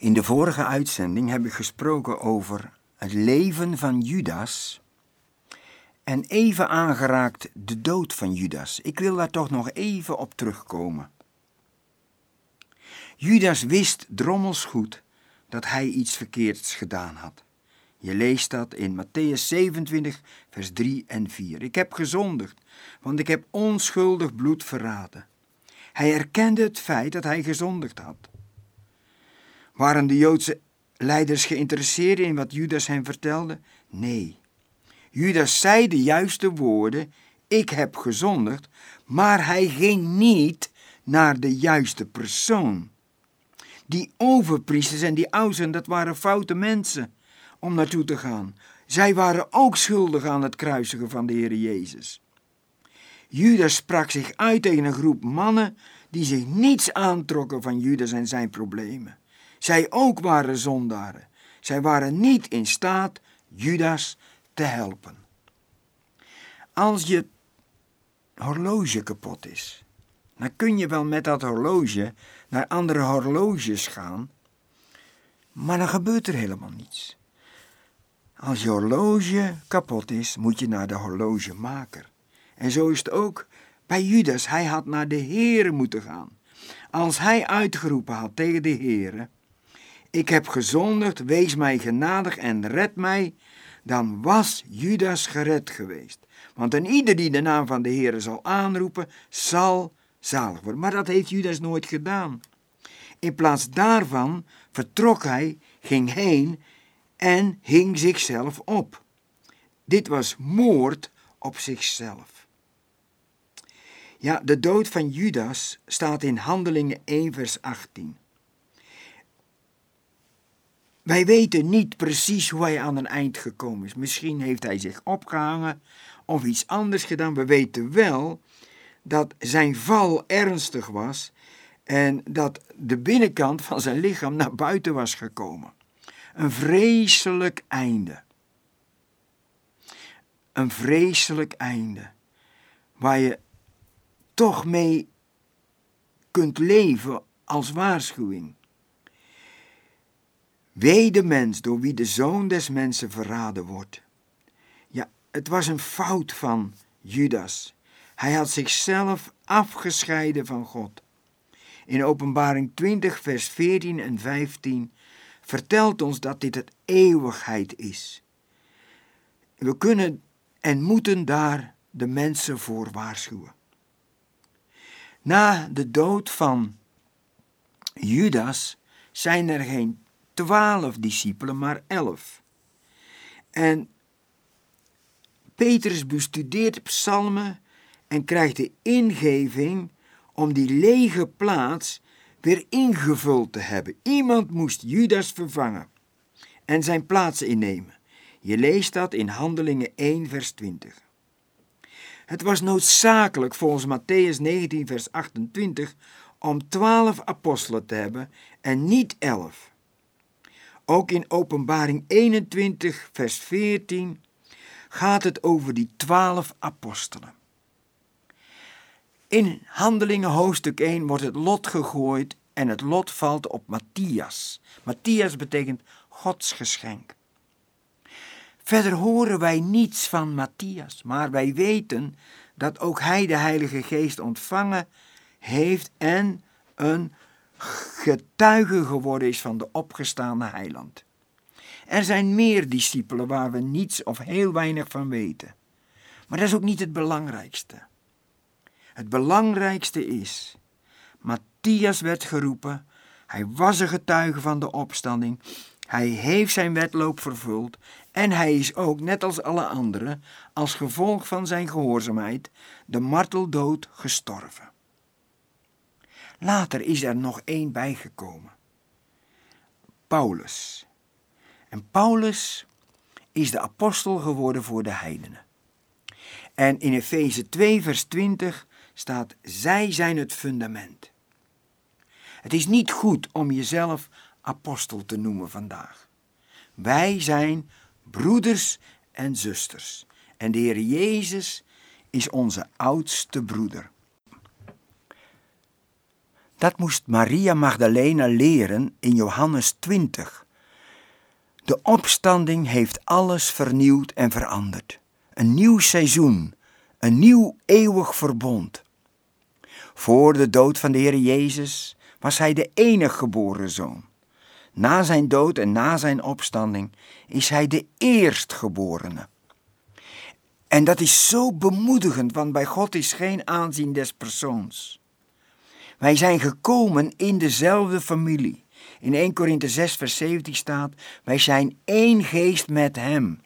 In de vorige uitzending heb ik gesproken over het leven van Judas en even aangeraakt de dood van Judas. Ik wil daar toch nog even op terugkomen. Judas wist drommels goed dat hij iets verkeerds gedaan had. Je leest dat in Matthäus 27, vers 3 en 4. Ik heb gezondigd, want ik heb onschuldig bloed verraden. Hij erkende het feit dat hij gezondigd had. Waren de Joodse leiders geïnteresseerd in wat Judas hen vertelde? Nee. Judas zei de juiste woorden: Ik heb gezondigd, maar hij ging niet naar de juiste persoon. Die overpriesters en die oudsten, dat waren foute mensen om naartoe te gaan. Zij waren ook schuldig aan het kruisigen van de Heer Jezus. Judas sprak zich uit tegen een groep mannen die zich niets aantrokken van Judas en zijn problemen. Zij ook waren zondaren. Zij waren niet in staat Judas te helpen. Als je horloge kapot is, dan kun je wel met dat horloge naar andere horloges gaan, maar dan gebeurt er helemaal niets. Als je horloge kapot is, moet je naar de horlogemaker. En zo is het ook bij Judas. Hij had naar de Heere moeten gaan. Als hij uitgeroepen had tegen de Heere, ik heb gezondigd, wees mij genadig en red mij, dan was Judas gered geweest. Want een ieder die de naam van de Heere zal aanroepen, zal zalig worden. Maar dat heeft Judas nooit gedaan. In plaats daarvan vertrok hij, ging heen en hing zichzelf op. Dit was moord op zichzelf. Ja, de dood van Judas staat in Handelingen 1, vers 18. Wij weten niet precies hoe hij aan een eind gekomen is. Misschien heeft hij zich opgehangen of iets anders gedaan. We weten wel dat zijn val ernstig was en dat de binnenkant van zijn lichaam naar buiten was gekomen. Een vreselijk einde. Een vreselijk einde. Waar je toch mee kunt leven als waarschuwing. Wee de mens door wie de zoon des mensen verraden wordt. Ja, het was een fout van Judas. Hij had zichzelf afgescheiden van God. In Openbaring 20, vers 14 en 15 vertelt ons dat dit het eeuwigheid is. We kunnen en moeten daar de mensen voor waarschuwen. Na de dood van Judas zijn er geen twaalf discipelen, maar elf. En Petrus bestudeert psalmen en krijgt de ingeving om die lege plaats weer ingevuld te hebben. Iemand moest Judas vervangen en zijn plaats innemen. Je leest dat in Handelingen 1, vers 20. Het was noodzakelijk volgens Matthäus 19, vers 28 om twaalf apostelen te hebben en niet elf. Ook in Openbaring 21, vers 14 gaat het over die twaalf apostelen. In Handelingen hoofdstuk 1 wordt het lot gegooid en het lot valt op Matthias. Matthias betekent Gods geschenk. Verder horen wij niets van Matthias, maar wij weten dat ook hij de Heilige Geest ontvangen heeft en een getuige geworden is van de opgestaande heiland. Er zijn meer discipelen waar we niets of heel weinig van weten. Maar dat is ook niet het belangrijkste. Het belangrijkste is, Matthias werd geroepen, hij was een getuige van de opstanding, hij heeft zijn wedloop vervuld en hij is ook, net als alle anderen, als gevolg van zijn gehoorzaamheid, de marteldood gestorven. Later is er nog één bijgekomen. Paulus. En Paulus is de apostel geworden voor de heidenen. En in Efeze 2, vers 20 staat: Zij zijn het fundament. Het is niet goed om jezelf apostel te noemen vandaag. Wij zijn broeders en zusters. En de Heer Jezus is onze oudste broeder. Dat moest Maria Magdalena leren in Johannes 20. De opstanding heeft alles vernieuwd en veranderd. Een nieuw seizoen, een nieuw eeuwig verbond. Voor de dood van de Heer Jezus was hij de enige geboren zoon. Na zijn dood en na zijn opstanding is hij de eerstgeborene. En dat is zo bemoedigend, want bij God is geen aanzien des persoons. Wij zijn gekomen in dezelfde familie. In 1 Korinthe 6, vers 17 staat: Wij zijn één geest met Hem.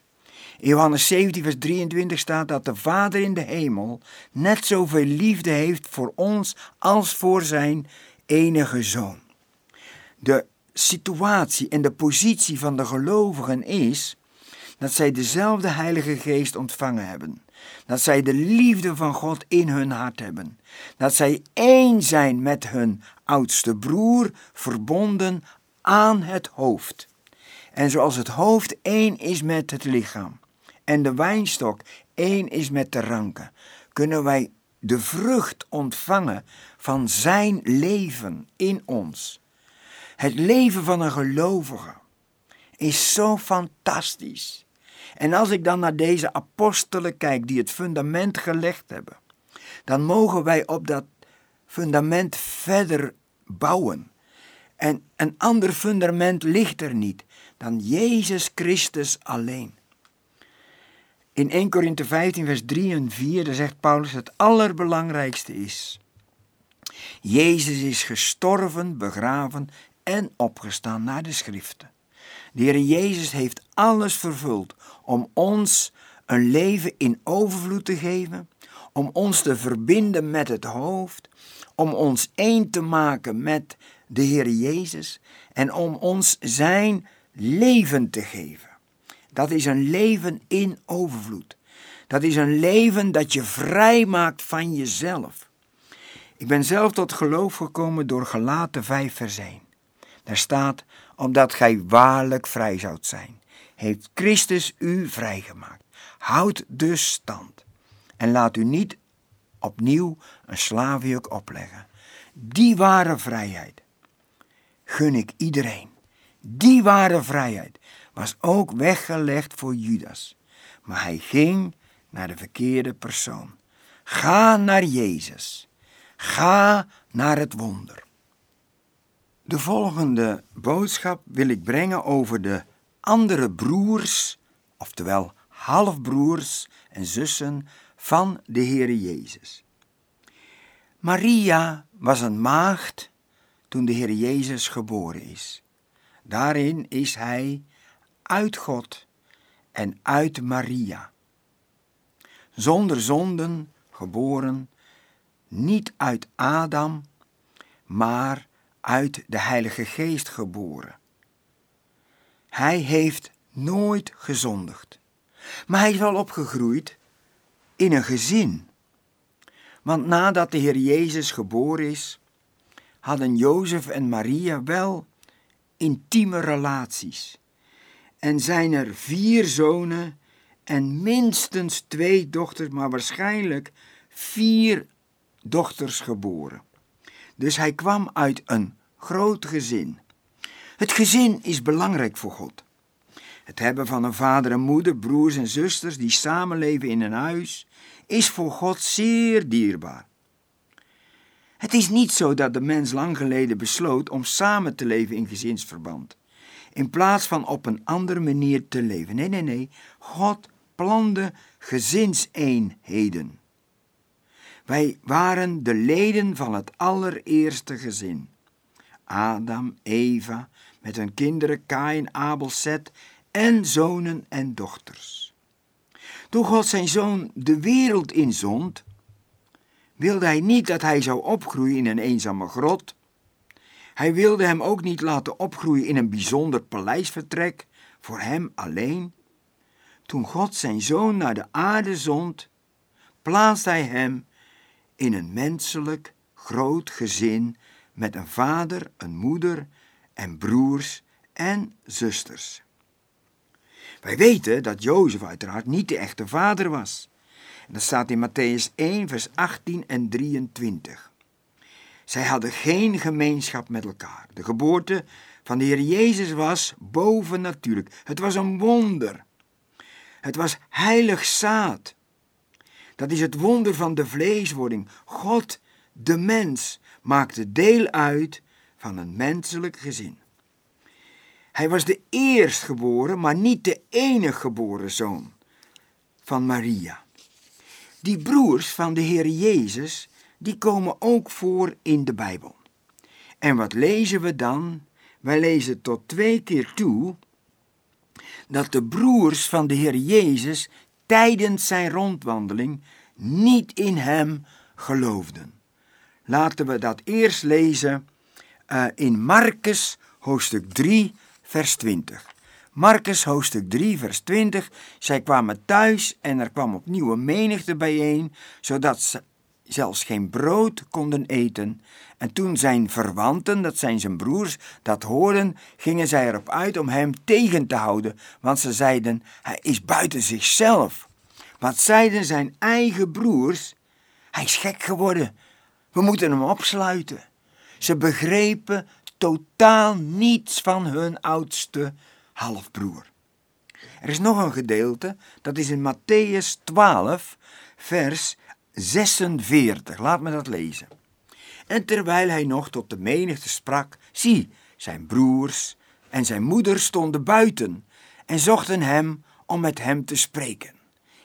In Johannes 17, vers 23 staat dat de Vader in de hemel net zoveel liefde heeft voor ons als voor zijn enige zoon. De situatie en de positie van de gelovigen is dat zij dezelfde Heilige Geest ontvangen hebben. Dat zij de liefde van God in hun hart hebben. Dat zij één zijn met hun oudste broer, verbonden aan het hoofd. En zoals het hoofd één is met het lichaam en de wijnstok één is met de ranken, kunnen wij de vrucht ontvangen van Zijn leven in ons. Het leven van een gelovige is zo fantastisch. En als ik dan naar deze apostelen kijk die het fundament gelegd hebben, dan mogen wij op dat fundament verder bouwen. En een ander fundament ligt er niet dan Jezus Christus alleen. In 1 Korinthe 15, vers 3 en 4, daar zegt Paulus: Het allerbelangrijkste is. Jezus is gestorven, begraven en opgestaan naar de schriften. De Heer Jezus heeft alles vervuld om ons een leven in overvloed te geven, om ons te verbinden met het hoofd, om ons één te maken met de Heer Jezus en om ons zijn leven te geven. Dat is een leven in overvloed. Dat is een leven dat je vrij maakt van jezelf. Ik ben zelf tot geloof gekomen door Gelaten 5 vers 1. Daar staat, omdat gij waarlijk vrij zoudt zijn, heeft Christus u vrijgemaakt. Houd dus stand en laat u niet opnieuw een slavenjuk opleggen. Die ware vrijheid gun ik iedereen. Die ware vrijheid was ook weggelegd voor Judas. Maar hij ging naar de verkeerde persoon. Ga naar Jezus. Ga naar het wonder. De volgende boodschap wil ik brengen over de andere broers, oftewel halfbroers en zussen van de Heere Jezus. Maria was een maagd toen de Heer Jezus geboren is. Daarin is hij uit God en uit Maria. Zonder zonden geboren, niet uit Adam, maar uit de Heilige Geest geboren. Hij heeft nooit gezondigd, maar hij is wel opgegroeid in een gezin. Want nadat de Heer Jezus geboren is, hadden Jozef en Maria wel intieme relaties en zijn er vier zonen en minstens twee dochters, maar waarschijnlijk vier dochters geboren. Dus hij kwam uit een groot gezin. Het gezin is belangrijk voor God. Het hebben van een vader en moeder, broers en zusters die samenleven in een huis, is voor God zeer dierbaar. Het is niet zo dat de mens lang geleden besloot om samen te leven in gezinsverband in plaats van op een andere manier te leven. Nee, nee, nee. God plande gezinseenheden. Wij waren de leden van het allereerste gezin. Adam, Eva, met hun kinderen Kain, Abel, Seth en zonen en dochters. Toen God zijn zoon de wereld inzond, wilde hij niet dat hij zou opgroeien in een eenzame grot, hij wilde hem ook niet laten opgroeien in een bijzonder paleisvertrek voor hem alleen. Toen God zijn zoon naar de aarde zond, plaatste hij hem in een menselijk groot gezin met een vader, een moeder en broers en zusters. Wij weten dat Jozef uiteraard niet de echte vader was. dat staat in Matthäus 1, vers 18 en 23. Zij hadden geen gemeenschap met elkaar. De geboorte van de Heer Jezus was bovennatuurlijk. Het was een wonder. Het was heilig zaad. Dat is het wonder van de vleeswording. God, de mens, maakte deel uit van een menselijk gezin. Hij was de eerstgeboren, maar niet de enige geboren zoon van Maria. Die broers van de Heer Jezus, die komen ook voor in de Bijbel. En wat lezen we dan? Wij lezen tot twee keer toe dat de broers van de Heer Jezus tijdens zijn rondwandeling niet in hem geloofden. Laten we dat eerst lezen uh, in Marcus hoofdstuk 3, vers 20. Marcus hoofdstuk 3, vers 20. Zij kwamen thuis en er kwam opnieuw een menigte bijeen, zodat ze zelfs geen brood konden eten. En toen zijn verwanten, dat zijn zijn broers, dat hoorden, gingen zij erop uit om hem tegen te houden, want ze zeiden: Hij is buiten zichzelf. Wat zeiden zijn eigen broers? Hij is gek geworden. We moeten hem opsluiten. Ze begrepen totaal niets van hun oudste halfbroer. Er is nog een gedeelte, dat is in Matthäus 12, vers 46. Laat me dat lezen. En terwijl hij nog tot de menigte sprak, zie, zijn broers en zijn moeder stonden buiten en zochten hem om met hem te spreken.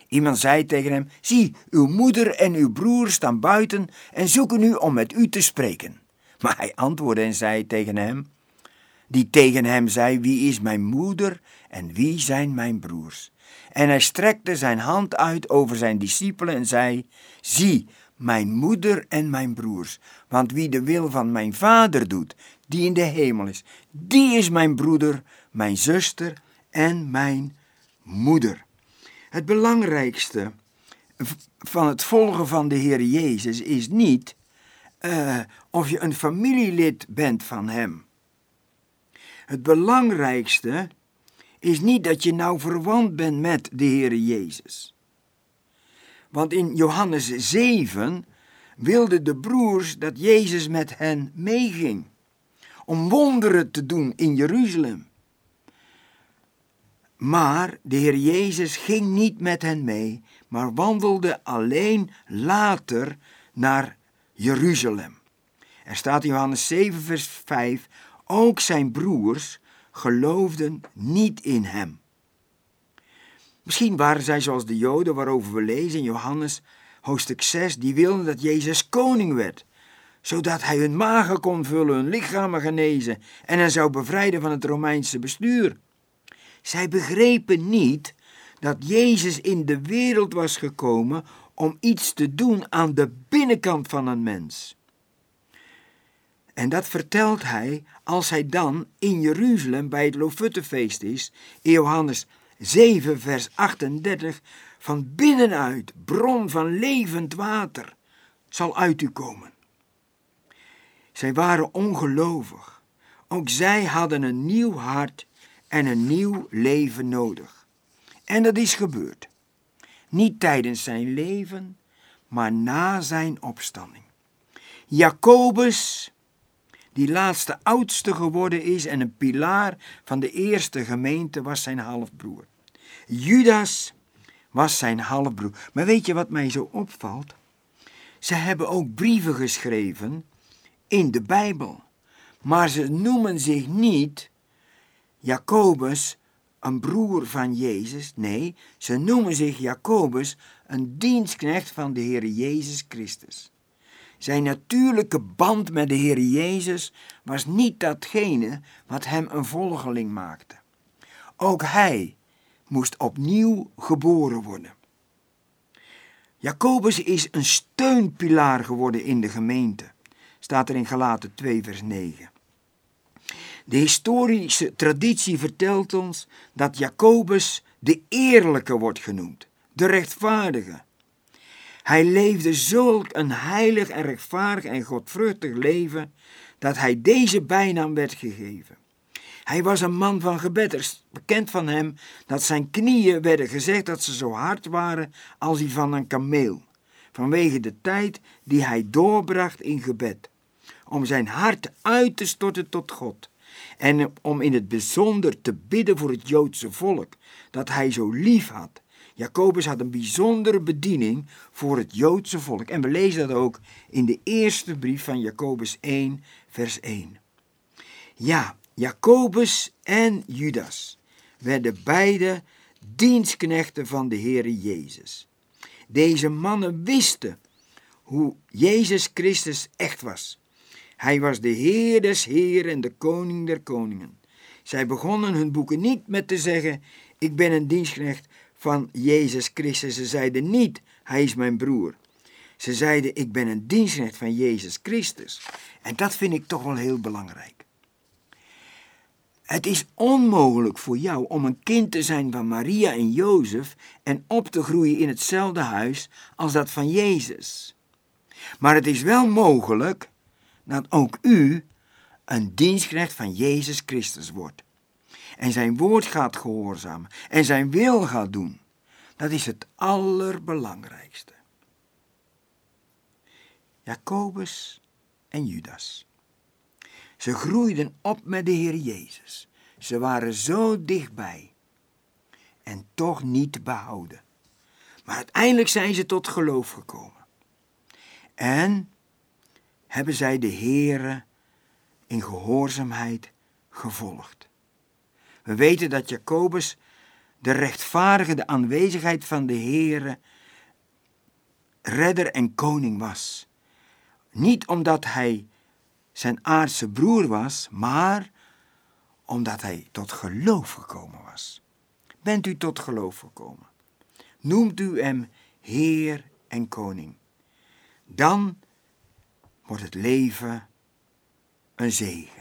Iemand zei tegen hem: Zie, uw moeder en uw broer staan buiten en zoeken u om met u te spreken. Maar hij antwoordde en zei tegen hem: Die tegen hem zei: Wie is mijn moeder en wie zijn mijn broers? En hij strekte zijn hand uit over zijn discipelen en zei: Zie, mijn moeder en mijn broers. Want wie de wil van mijn vader doet, die in de hemel is, die is mijn broeder, mijn zuster en mijn moeder. Het belangrijkste van het volgen van de Heer Jezus is niet uh, of je een familielid bent van Hem. Het belangrijkste is niet dat je nou verwant bent met de Heer Jezus. Want in Johannes 7 wilden de broers dat Jezus met hen meeging om wonderen te doen in Jeruzalem. Maar de Heer Jezus ging niet met hen mee, maar wandelde alleen later naar Jeruzalem. Er staat in Johannes 7, vers 5: Ook zijn broers geloofden niet in hem. Misschien waren zij zoals de Joden waarover we lezen in Johannes hoofdstuk 6, die wilden dat Jezus koning werd, zodat hij hun magen kon vullen, hun lichamen genezen en hen zou bevrijden van het Romeinse bestuur. Zij begrepen niet dat Jezus in de wereld was gekomen om iets te doen aan de binnenkant van een mens. En dat vertelt hij als hij dan in Jeruzalem bij het Lofuttefeest is, in Johannes 7, vers 38, van binnenuit, bron van levend water, zal uit u komen. Zij waren ongelovig. Ook zij hadden een nieuw hart en een nieuw leven nodig. En dat is gebeurd. Niet tijdens zijn leven, maar na zijn opstanding. Jacobus, die laatste oudste geworden is en een pilaar van de eerste gemeente, was zijn halfbroer. Judas was zijn halfbroer. Maar weet je wat mij zo opvalt? Ze hebben ook brieven geschreven in de Bijbel. Maar ze noemen zich niet Jacobus een broer van Jezus. Nee, ze noemen zich Jacobus een dienstknecht van de Heer Jezus Christus. Zijn natuurlijke band met de Heer Jezus was niet datgene wat hem een volgeling maakte. Ook hij moest opnieuw geboren worden. Jacobus is een steunpilaar geworden in de gemeente, staat er in Galaten 2, vers 9. De historische traditie vertelt ons dat Jacobus de eerlijke wordt genoemd, de rechtvaardige. Hij leefde zulk een heilig en rechtvaardig en godvruchtig leven dat hij deze bijnaam werd gegeven. Hij was een man van gebed. Er is bekend van hem dat zijn knieën werden gezegd dat ze zo hard waren als die van een kameel, vanwege de tijd die hij doorbracht in gebed. om zijn hart uit te storten tot God en om in het bijzonder te bidden voor het Joodse volk dat hij zo lief had. Jacobus had een bijzondere bediening voor het Joodse volk en we lezen dat ook in de eerste brief van Jacobus 1, vers 1. Ja, Jacobus en Judas werden beide dienstknechten van de Heere Jezus. Deze mannen wisten hoe Jezus Christus echt was. Hij was de Heer des Heeren en de Koning der Koningen. Zij begonnen hun boeken niet met te zeggen: Ik ben een dienstknecht van Jezus Christus. Ze zeiden niet: Hij is mijn broer. Ze zeiden: Ik ben een dienstknecht van Jezus Christus. En dat vind ik toch wel heel belangrijk. Het is onmogelijk voor jou om een kind te zijn van Maria en Jozef en op te groeien in hetzelfde huis als dat van Jezus. Maar het is wel mogelijk dat ook u een dienstknecht van Jezus Christus wordt. En zijn woord gaat gehoorzamen en zijn wil gaat doen. Dat is het allerbelangrijkste. Jacobus en Judas. Ze groeiden op met de Heer Jezus. Ze waren zo dichtbij en toch niet behouden. Maar uiteindelijk zijn ze tot geloof gekomen. En hebben zij de Heere in gehoorzaamheid gevolgd. We weten dat Jacobus de rechtvaardige, de aanwezigheid van de Heere, redder en koning was. Niet omdat hij zijn aardse broer was, maar omdat hij tot geloof gekomen was. Bent u tot geloof gekomen? Noemt u hem Heer en Koning. Dan wordt het leven een zegen.